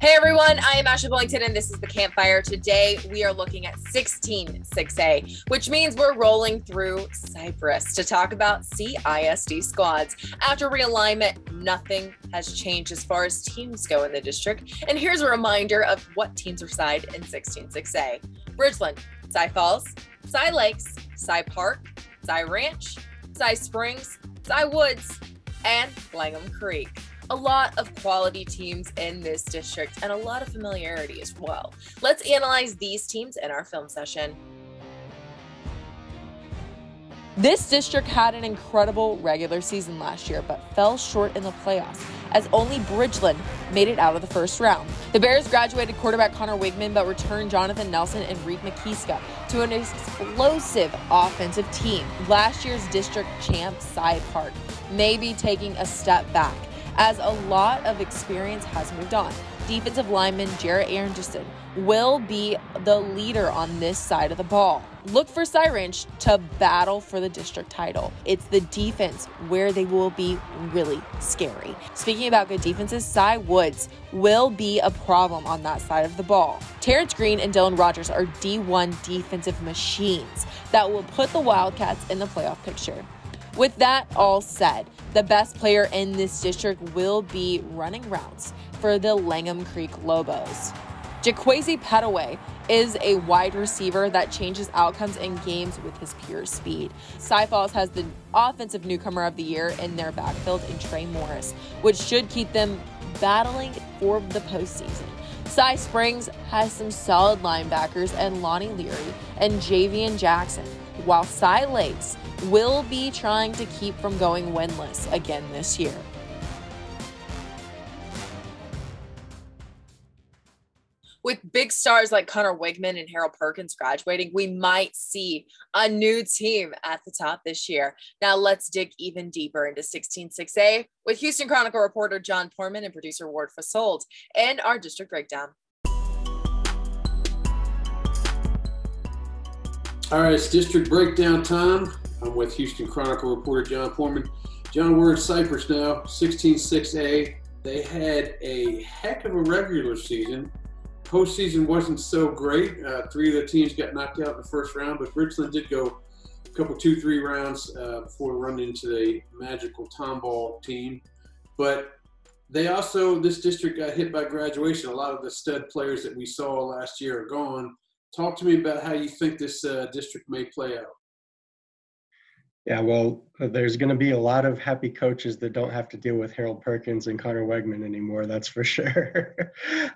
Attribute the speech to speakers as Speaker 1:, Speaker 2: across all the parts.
Speaker 1: Hey everyone, I am Ashley Bollington and this is the Campfire. Today we are looking at 16 6A, which means we're rolling through Cypress to talk about CISD squads. After realignment, nothing has changed as far as teams go in the district. And here's a reminder of what teams reside in 16 6A Bridgeland, Cy Falls, Cy Lakes, Cy Park, Cy Ranch, Cy Springs, Cy Woods, and Langham Creek a lot of quality teams in this district and a lot of familiarity as well. Let's analyze these teams in our film session. This district had an incredible regular season last year, but fell short in the playoffs as only Bridgeland made it out of the first round. The Bears graduated quarterback Connor Weigman, but returned Jonathan Nelson and Reed McKeeska to an explosive offensive team. Last year's district champ, Cy Park, may be taking a step back as a lot of experience has moved on. Defensive lineman Jarrett Anderson will be the leader on this side of the ball. Look for Cy to battle for the district title. It's the defense where they will be really scary. Speaking about good defenses, Cy Woods will be a problem on that side of the ball. Terrence Green and Dylan Rogers are D1 defensive machines that will put the Wildcats in the playoff picture. With that all said, the best player in this district will be running routes for the Langham Creek Lobos. Jaquaize Pettaway is a wide receiver that changes outcomes in games with his pure speed. Cy Falls has the offensive newcomer of the year in their backfield in Trey Morris, which should keep them battling for the postseason. Cy Springs has some solid linebackers and Lonnie Leary and Javian Jackson, while Cy Lakes will be trying to keep from going winless again this year. With big stars like Connor Weigman and Harold Perkins graduating, we might see a new team at the top this year. Now let's dig even deeper into 166A with Houston Chronicle reporter John Foreman and producer Ward Fasold and our district breakdown.
Speaker 2: All right, it's district breakdown time. I'm with Houston Chronicle reporter John Foreman. John, we're in Cypress now, 16-6A. They had a heck of a regular season. Postseason wasn't so great. Uh, three of the teams got knocked out in the first round, but Bridgeland did go a couple, two, three rounds uh, before running into the magical Tomball team. But they also, this district got hit by graduation. A lot of the stud players that we saw last year are gone. Talk to me about how you think this uh, district may play out.
Speaker 3: Yeah, well, there's going to be a lot of happy coaches that don't have to deal with Harold Perkins and Connor Weigman anymore. That's for sure.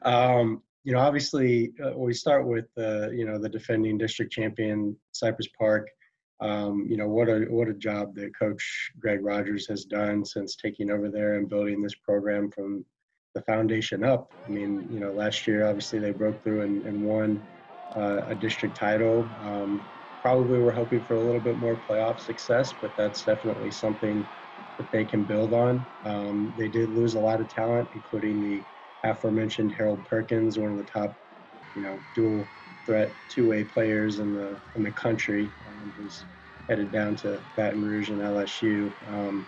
Speaker 3: um, you know, obviously, uh, we start with uh, you know the defending district champion Cypress Park. Um, you know what a what a job that Coach Greg Rogers has done since taking over there and building this program from the foundation up. I mean, you know, last year obviously they broke through and, and won uh, a district title. Um, probably we're hoping for a little bit more playoff success, but that's definitely something that they can build on. Um, they did lose a lot of talent, including the aforementioned Harold Perkins, one of the top, you know, dual threat two-way players in the in the country, um, who's headed down to Baton Rouge and LSU. Um,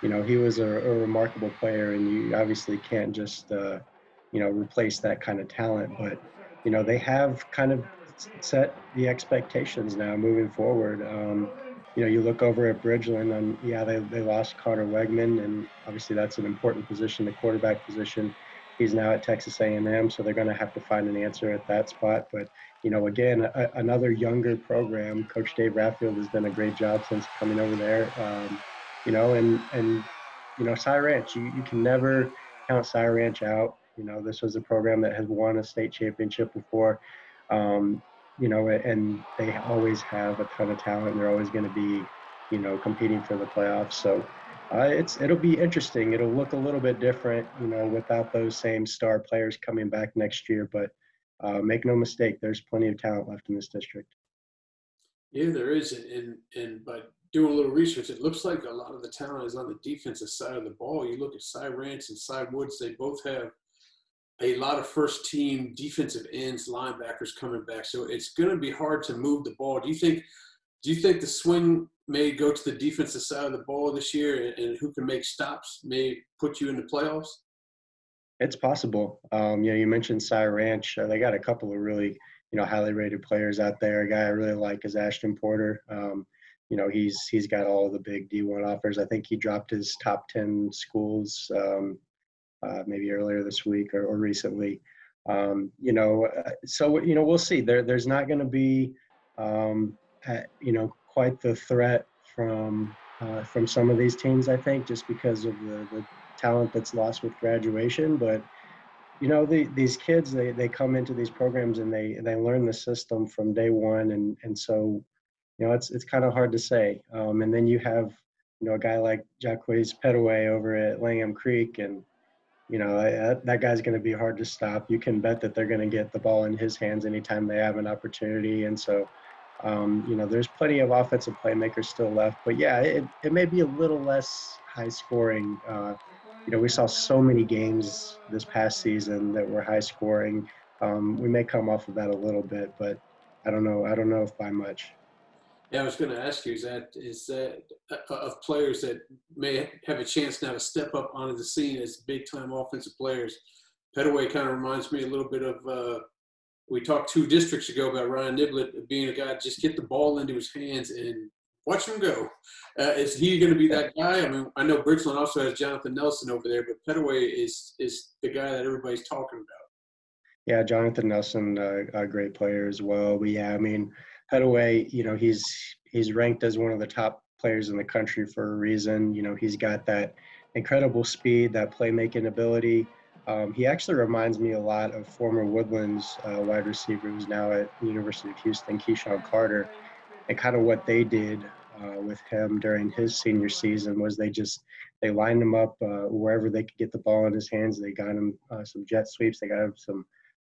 Speaker 3: you know, he was a, a, remarkable player, and you obviously can't just, uh, you know, replace that kind of talent. But you know, they have kind of set the expectations now moving forward. Um, you know, you look over at Bridgeland, and yeah, they, they lost Connor Weigman, and obviously that's an important position, the quarterback position. He's now at Texas A&M, so they're going to have to find an answer at that spot. But you know, again, a, another younger program. Coach Dave Raffield has done a great job since coming over there. Um, you know, and and you know, Cy Ranch, you, you can never count Cy Ranch out. You know, this was a program that has won a state championship before. Um, you know, and they always have a ton of talent. They're always going to be, you know, competing for the playoffs. So uh, it's it'll be interesting. It'll look a little bit different, you know, without those same star players coming back next year. But uh, make no mistake, there's plenty of talent left in this district.
Speaker 2: Yeah, there is, and and by doing a little research, it looks like a lot of the talent is on the defensive side of the ball. You look at Cy Ranch and Cy Woods; they both have a lot of first team defensive ends, linebackers coming back. So it's going to be hard to move the ball. Do you think? Do you think the swing may go to the defensive side of the ball this year, and, who can make stops may put you in the playoffs?
Speaker 3: It's possible. Um, you know, you mentioned Cy Ranch. Uh, they got a couple of really, you know, highly rated players out there. A guy I really like is Ashton Porter. Um, you know, he's he's got all the big D1 offers. I think he dropped his top 10 schools um, uh, maybe earlier this week or, or recently. Um, you know, uh, so you know, we'll see. There, there's not going to be, um, at, you know, quite the threat from uh, from some of these teams. I think just because of the, the talent that's lost with graduation, but you know the, these kids they, they come into these programs and they they learn the system from day one and and so you know it's it's kind of hard to say um, and then you have you know a guy like Jacques Pettaway over at Langham Creek and you know that, that guy's going to be hard to stop you can bet that they're going to get the ball in his hands anytime they have an opportunity and so um, you know there's plenty of offensive playmakers still left but yeah it, it may be a little less high scoring uh, you know, we saw so many games this past season that were high scoring. Um, we may come off of that a little bit, but I don't know. I don't know if by much.
Speaker 2: Yeah, I was going to ask you: is that is that uh, of players that may have a chance now to step up onto the scene as big time offensive players? Pettaway kind of reminds me a little bit of. Uh, we talked two districts ago about Ryan Niblett being a guy just get the ball into his hands and watch him go. Uh, is he going to be that guy? I mean, I know Bridgeland also has Jonathan Nelson over there, but Pettaway is is the guy that everybody's talking about.
Speaker 3: Yeah, Jonathan Nelson, uh, a great player as well. But yeah, I mean, Pettaway, you know, he's he's ranked as one of the top players in the country for a reason. You know, he's got that incredible speed, that playmaking ability. Um, he actually reminds me a lot of former Woodlands uh, wide receiver who's now at the University of Houston, KeSean Carter and kind of what they did uh, with him during his senior season was they just they lined him up uh, wherever they could get the ball in his hands. They got him uh, some jet sweeps. They got him some,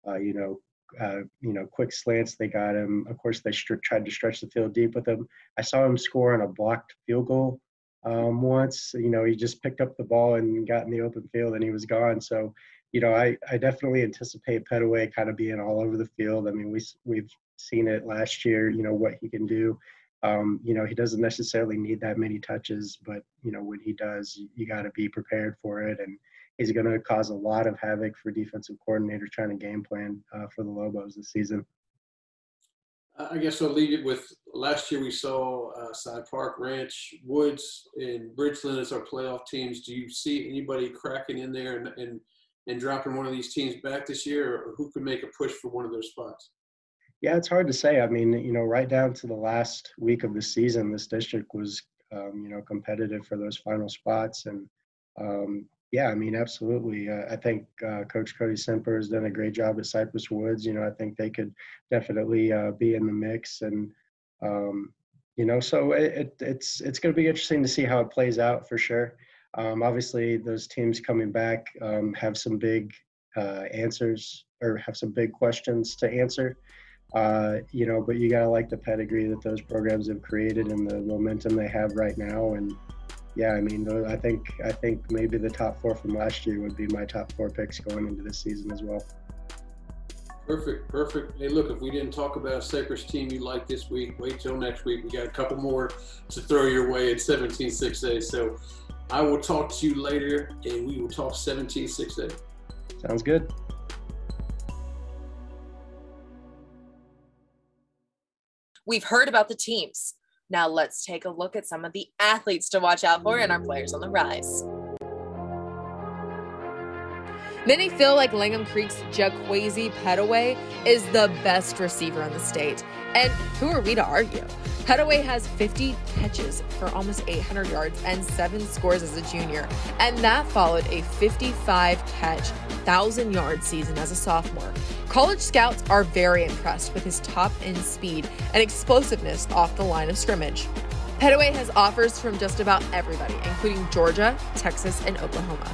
Speaker 3: uh, you know, uh, you know, quick slants. They got him. Of course, they st- tried to stretch the field deep with him. I saw him score on a blocked field goal um, once. You know, he just picked up the ball and got in the open field, and he was gone. So, you know, I, I definitely anticipate Pettaway kind of being all over the field. I mean, we we've seen it last year, you know, what he can do. Um, you know, he doesn't necessarily need that many touches, but, you know, when he does, you, you got to be prepared for it. And he's going to cause a lot of havoc for defensive coordinators trying to game plan uh, for the Lobos this season.
Speaker 2: I guess I'll leave it with last year we saw uh, Cy Park Ranch, Woods, and Bridgeland as our playoff teams. Do you see anybody cracking in there and, and, and dropping one of these teams back this year, or who could make a push for one of those spots?
Speaker 3: Yeah, it's hard to say. I mean, you know, right down to the last week of the season, this district was, um, you know, competitive for those final spots. And um, yeah, I mean, absolutely. Uh, I think uh, Coach Cody Semper has done a great job at Cypress Woods. You know, I think they could definitely uh, be in the mix. And um, you know, so it, it, it's it's going to be interesting to see how it plays out for sure. Um, obviously, those teams coming back um, have some big uh, answers or have some big questions to answer. Uh, you know, but you gotta like the pedigree that those programs have created and the momentum they have right now. And yeah, I mean, I think I think maybe the top four from last year would be my top four picks going into this season as well.
Speaker 2: Perfect, perfect. Hey, look, if we didn't talk about a Cypress team you like this week, wait till next week. We got a couple more to throw your way at 17-6A. So I will talk to you later, and we will talk 17-6A.
Speaker 3: Sounds good.
Speaker 1: We've heard about the teams. Now let's take a look at some of the athletes to watch out for and our players on the rise. Many feel like Langham Creek's Jaquaize Pettaway is the best receiver in the state. And who are we to argue? Pettaway has 50 catches for almost 800 yards and seven scores as a junior, and that followed a 55 catch, 1,000 yard season as a sophomore. College scouts are very impressed with his top end speed and explosiveness off the line of scrimmage. Pettaway has offers from just about everybody, including Georgia, Texas, and Oklahoma.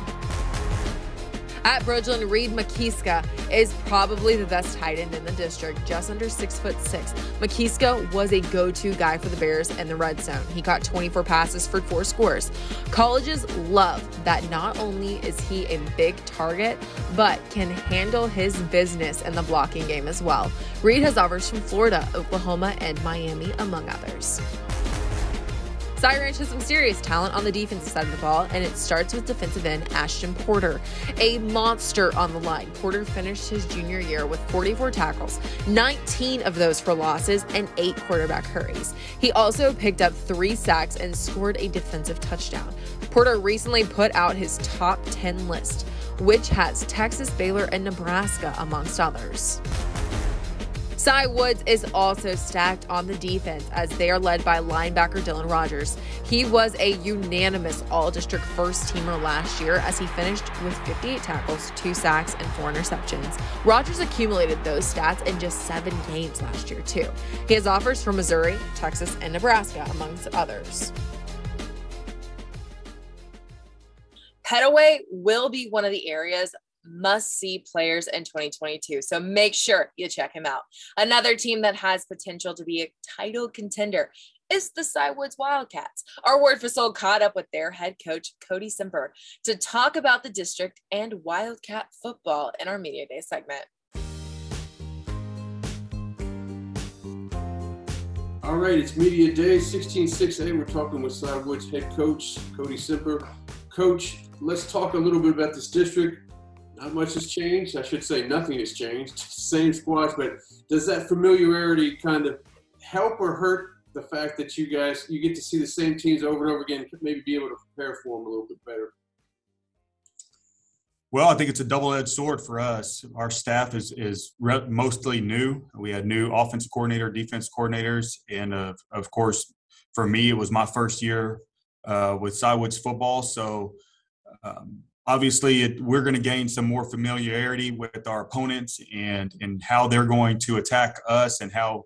Speaker 1: At Bridgeland, Reed Makiska is probably the best tight end in the district, just under six foot six. Makiska was a go-to guy for the Bears in the red zone. He caught 24 passes for four scores. Colleges love that not only is he a big target, but can handle his business in the blocking game as well. Reed has offers from Florida, Oklahoma, and Miami, among others. Cy Ranch has some serious talent on the defensive side of the ball, and it starts with defensive end Ashton Porter, a monster on the line. Porter finished his junior year with 44 tackles, 19 of those for losses, and eight quarterback hurries. He also picked up three sacks and scored a defensive touchdown. Porter recently put out his top 10 list, which has Texas, Baylor, and Nebraska amongst others. Cy Woods is also stacked on the defense as they are led by linebacker Dylan Rogers. He was a unanimous all district first teamer last year as he finished with 58 tackles, two sacks, and four interceptions. Rogers accumulated those stats in just seven games last year, too. He has offers from Missouri, Texas, and Nebraska, amongst others. Pettaway will be one of the areas must see players in 2022. So make sure you check him out. Another team that has potential to be a title contender is the Cy Woods Wildcats. Our Ward Fasold caught up with their head coach, Cody Simper, to talk about the district and Wildcat football in our Media Day segment.
Speaker 2: All right, it's Media Day, 16-6A. We're talking with Cy Woods head coach, Cody Simper. Coach, let's talk a little bit about this district not much has changed. I should say nothing has changed. Same squads, but does that familiarity kind of help or hurt the fact that you guys you get to see the same teams over and over again, maybe be able to prepare for them a little bit better?
Speaker 4: Well, I think it's a double-edged sword for us. Our staff is is re- mostly new. We had new offensive coordinator, defense coordinators, and uh, of course, for me, it was my first year uh, with Cy Woods football. So um, obviously it, we're going to gain some more familiarity with our opponents and and how they're going to attack us and how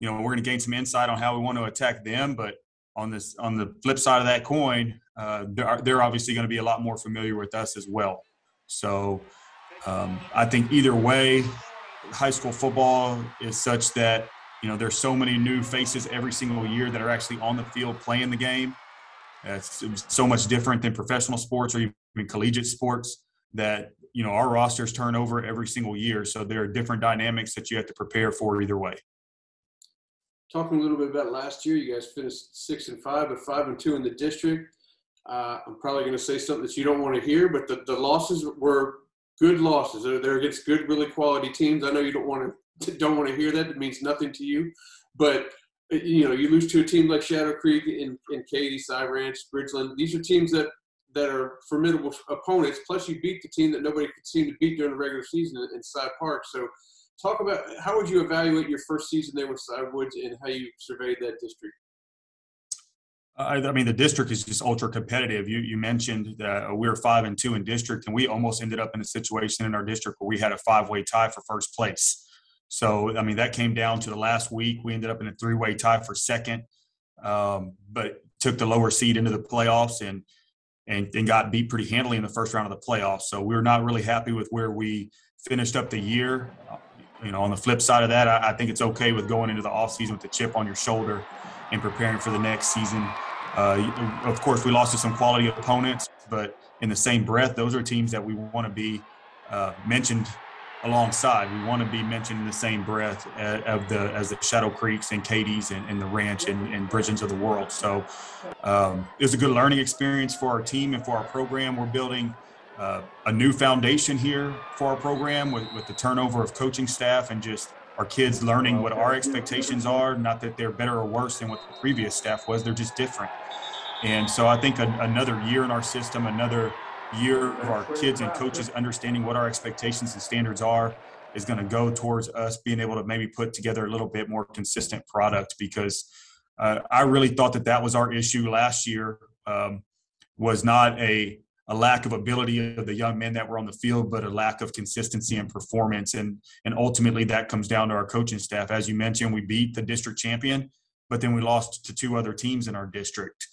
Speaker 4: you know we're going to gain some insight on how we want to attack them. But on this on the flip side of that coin uh, they're, they're obviously going to be a lot more familiar with us as well. So um, i think either way high school football is such that you know there's so many new faces every single year that are actually on the field playing the game. It's so much different than professional sports or even in collegiate sports that you know our rosters turn over every single year. So there are different dynamics that you have to prepare for either way.
Speaker 2: Talking a little bit about last year. You guys finished six and five but five and two in the district. Uh, i'm probably going to say something that you don't want to hear but the, the losses were good losses. They're, they're against good really quality teams. I know you don't want to don't want to hear that. It means nothing to you. But you know you lose to a team like shadow creek in, in katy cy ranch bridgeland. These are teams that that are formidable opponents. Plus, you beat the team that nobody could seem to beat during the regular season in Cy Park. So, talk about how would you evaluate your first season there with Cy Woods and how you surveyed that district?
Speaker 4: I, I mean, the district is just ultra competitive. You you mentioned that we were five and two in district, and we almost ended up in a situation in our district where we had a five way tie for first place. So, I mean, that came down to the last week. We ended up in a three way tie for second, um, but took the lower seed into the playoffs and and, and got beat pretty handily in the first round of the playoffs. So we are not really happy with where we finished up the year. You know, on the flip side of that, I, I think it's okay with going into the offseason with the chip on your shoulder and preparing for the next season. Uh, of course, we lost to some quality opponents, but in the same breath, those are teams that we want to be uh, mentioned alongside. We want to be mentioned in the same breath of the as the Shadow Creeks and Katy's and, and the Ranch and, and Bridgens of the world. So um, it was a good learning experience for our team and for our program. We're building uh, a new foundation here for our program with, with the turnover of coaching staff and just our kids learning what our expectations are. Not that they're better or worse than what the previous staff was; they're just different. And so I think a, another year in our system, another year of our kids and coaches understanding what our expectations and standards are is going to go towards us being able to maybe put together a little bit more consistent product because uh, I really thought that that was our issue last year um, was not a a lack of ability of the young men that were on the field, but a lack of consistency and performance. And and ultimately that comes down to our coaching staff. As you mentioned, we beat the district champion, but then we lost to two other teams in our district.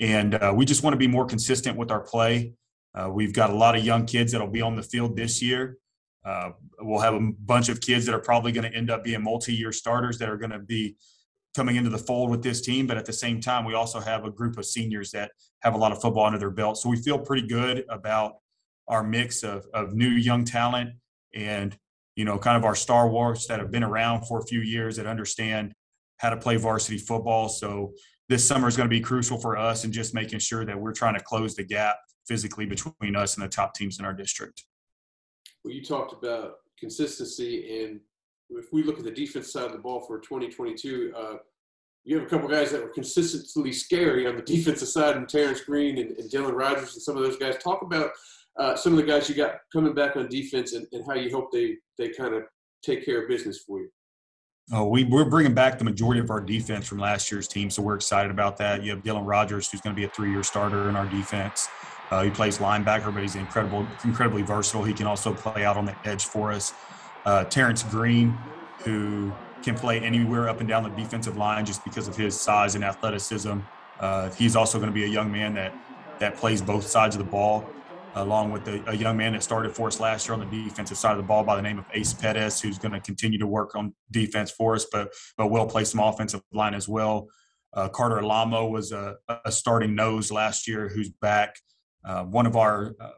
Speaker 4: And uh, we just want to be more consistent with our play. Uh, we've got a lot of young kids that'll be on the field this year. Uh, we'll have a bunch of kids that are probably going to end up being multi-year starters that are going to be coming into the fold with this team. But at the same time, we also have a group of seniors that have a lot of football under their belt. So we feel pretty good about our mix of, of new young talent and you know kind of our star wars that have been around for a few years that understand how to play varsity football. So this summer is going to be crucial for us and just making sure that we're trying to close the gap physically between us and the top teams in our district.
Speaker 2: Well, you talked about consistency, and if we look at the defense side of the ball for 2022, uh, you have a couple guys that were consistently scary on the defensive side, and Terrence Green and, and Dylan Rogers and some of those guys. Talk about uh, some of the guys you got coming back on defense and, and how you hope they they kind of take care of business for you.
Speaker 4: Oh, we, we're bringing back the majority of our defense from last year's team, so we're excited about that. You have Dylan Rogers, who's going to be a three-year starter in our defense. Uh, he plays linebacker, but he's incredible, incredibly versatile. He can also play out on the edge for us. Uh, Terrence Green, who can play anywhere up and down the defensive line just because of his size and athleticism. Uh, he's also going to be a young man that that plays both sides of the ball, along with a, a, young man that started for us last year on the defensive side of the ball by the name of Ace Pettis, who's going to continue to work on defense for us, but but will play some offensive line as well. Uh, Carter Alamo was a, a, starting nose last year, who's back. Uh, one of our uh,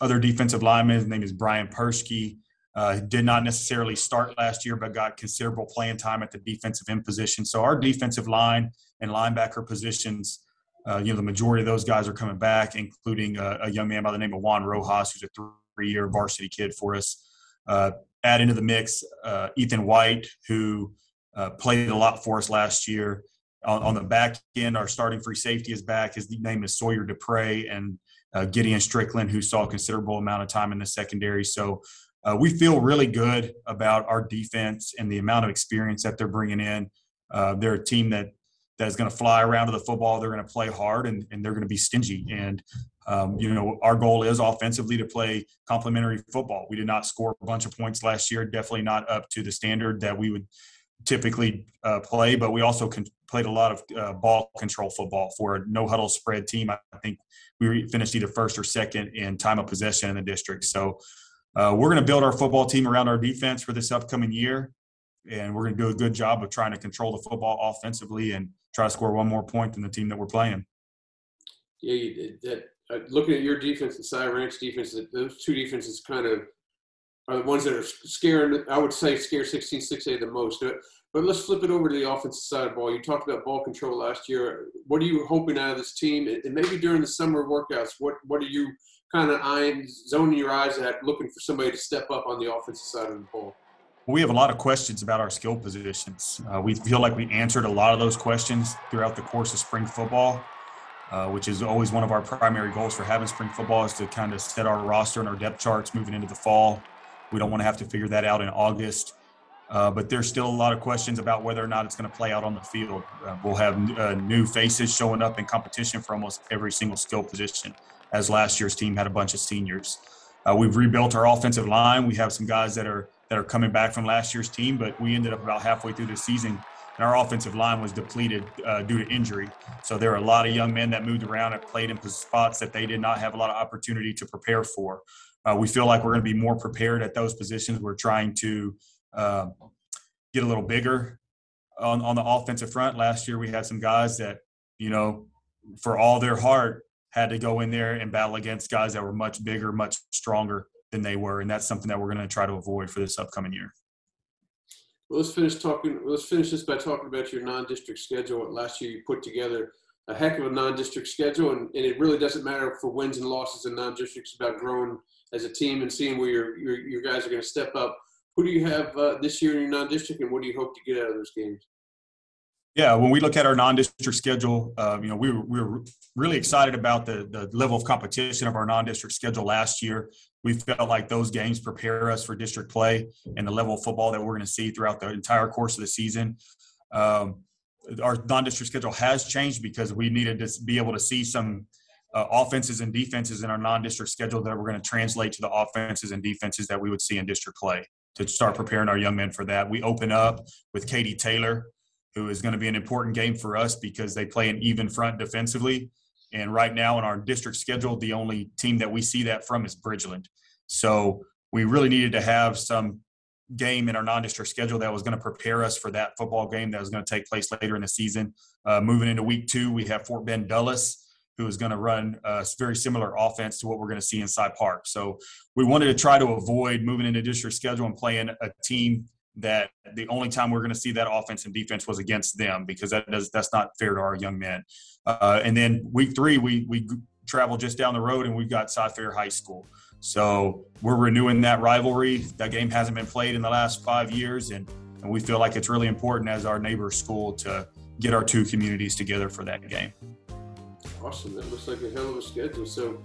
Speaker 4: other defensive linemen, his name is Brian Persky. Uh, did not necessarily start last year, but got considerable playing time at the defensive end position. So our defensive line and linebacker positions, uh, you know, the majority of those guys are coming back, including a, a young man by the name of Juan Rojas, who's a three-year varsity kid for us. Uh, add into the mix uh, Ethan White, who uh, played a lot for us last year. On, on, the back end, our starting free safety is back. His name is Sawyer Dupre, and uh, Gideon Strickland, who saw a considerable amount of time in the secondary. So uh, we feel really good about our defense and the amount of experience that they're bringing in. Uh, they're a team that that is going to fly around to the football. They're going to play hard and, and they're going to be stingy. And um, you know, our goal is offensively to play complementary football. We did not score a bunch of points last year. Definitely not up to the standard that we would typically uh, play. But we also con- played a lot of uh, ball control football for a no huddle spread team. I think we finished either first or second in time of possession in the district. So uh, we're going to build our football team around our defense for this upcoming year, and we're going to do a good job of trying to control the football offensively and try to score one more point than the team that we're playing.
Speaker 2: Yeah, that, uh, looking at your defense and Cy Ranch defense, those two defenses kind of are the ones that are scaring. I would say scare 16-6A the most. But let's flip it over to the offensive side of ball. You talked about ball control last year. What are you hoping out of this team? And maybe during the summer workouts, what what are you kind of eyeing, zoning your eyes at, looking for somebody to step up on the offensive side of the ball?
Speaker 4: We have a lot of questions about our skill positions. Uh, we feel like we answered a lot of those questions throughout the course of spring football, uh, which is always one of our primary goals for having spring football is to kind of set our roster and our depth charts moving into the fall. We don't want to have to figure that out in August. Uh, but there's still a lot of questions about whether or not it's going to play out on the field. Uh, we'll have uh, new faces showing up in competition for almost every single skill position, as last year's team had a bunch of seniors. Uh, we've rebuilt our offensive line. We have some guys that are that are coming back from last year's team, but we ended up about halfway through the season, and our offensive line was depleted uh, due to injury. So there are a lot of young men that moved around and played in spots that they did not have a lot of opportunity to prepare for. Uh, we feel like we're going to be more prepared at those positions. We're trying to uh, get a little bigger on, on the offensive front. Last year, we had some guys that, you know, for all their heart, had to go in there and battle against guys that were much bigger, much stronger than they were. And that's something that we're going to try to avoid for this upcoming year.
Speaker 2: Well, let's finish talking. Let's finish this by talking about your non-district schedule. Last year, you put together a heck of a non-district schedule, and, and it really doesn't matter for wins and losses in non-districts. About growing as a team and seeing where your your, your guys are going to step up who do you have uh, this year in your non-district, and what do you hope to get out of those games?
Speaker 4: Yeah, when we look at our non-district schedule, uh, you know, we were, we were really excited about the, the level of competition of our non-district schedule last year. We felt like those games prepare us for district play and the level of football that we're going to see throughout the entire course of the season. Um, our non-district schedule has changed because we needed to be able to see some uh, offenses and defenses in our non-district schedule that we're going to translate to the offenses and defenses that we would see in district play to start preparing our young men for that. We open up with Katy Taylor, who is going to be an important game for us because they play an even front defensively. And right now in our district schedule, the only team that we see that from is Bridgeland. So we really needed to have some game in our non-district schedule that was going to prepare us for that football game that was going to take place later in the season. Uh, moving into week two, we have Fort Bend Dulles who is going to run a very similar offense to what we're going to see in Cy Park. So we wanted to try to avoid moving into district schedule and playing a team that the only time we're going to see that offense and defense was against them because that does that's not fair to our young men. Uh, and then week three, we we travel just down the road and we've got Cy-Fair High School. So we're renewing that rivalry. That game hasn't been played in the last five years, and, and we feel like it's really important as our neighbor school to get our two communities together for that game.
Speaker 2: Awesome. That looks like a hell of a schedule. So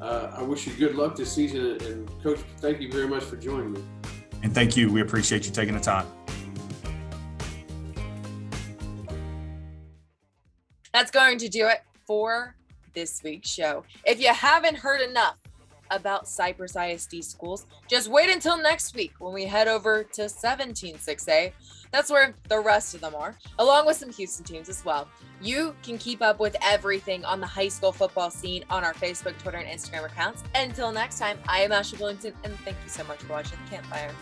Speaker 2: uh, I wish you good luck this season. And, Coach, thank you very much for joining me.
Speaker 4: And thank you. We appreciate you taking the time.
Speaker 1: That's going to do it for this week's show. If you haven't heard enough about Cypress ISD schools, just wait until next week when we head over to 176A. That's where the rest of them are, along with some Houston teams as well. You can keep up with everything on the high school football scene on our Facebook, Twitter, and Instagram accounts. Until next time, I am Ashley Billington, and thank you so much for watching the Campfire.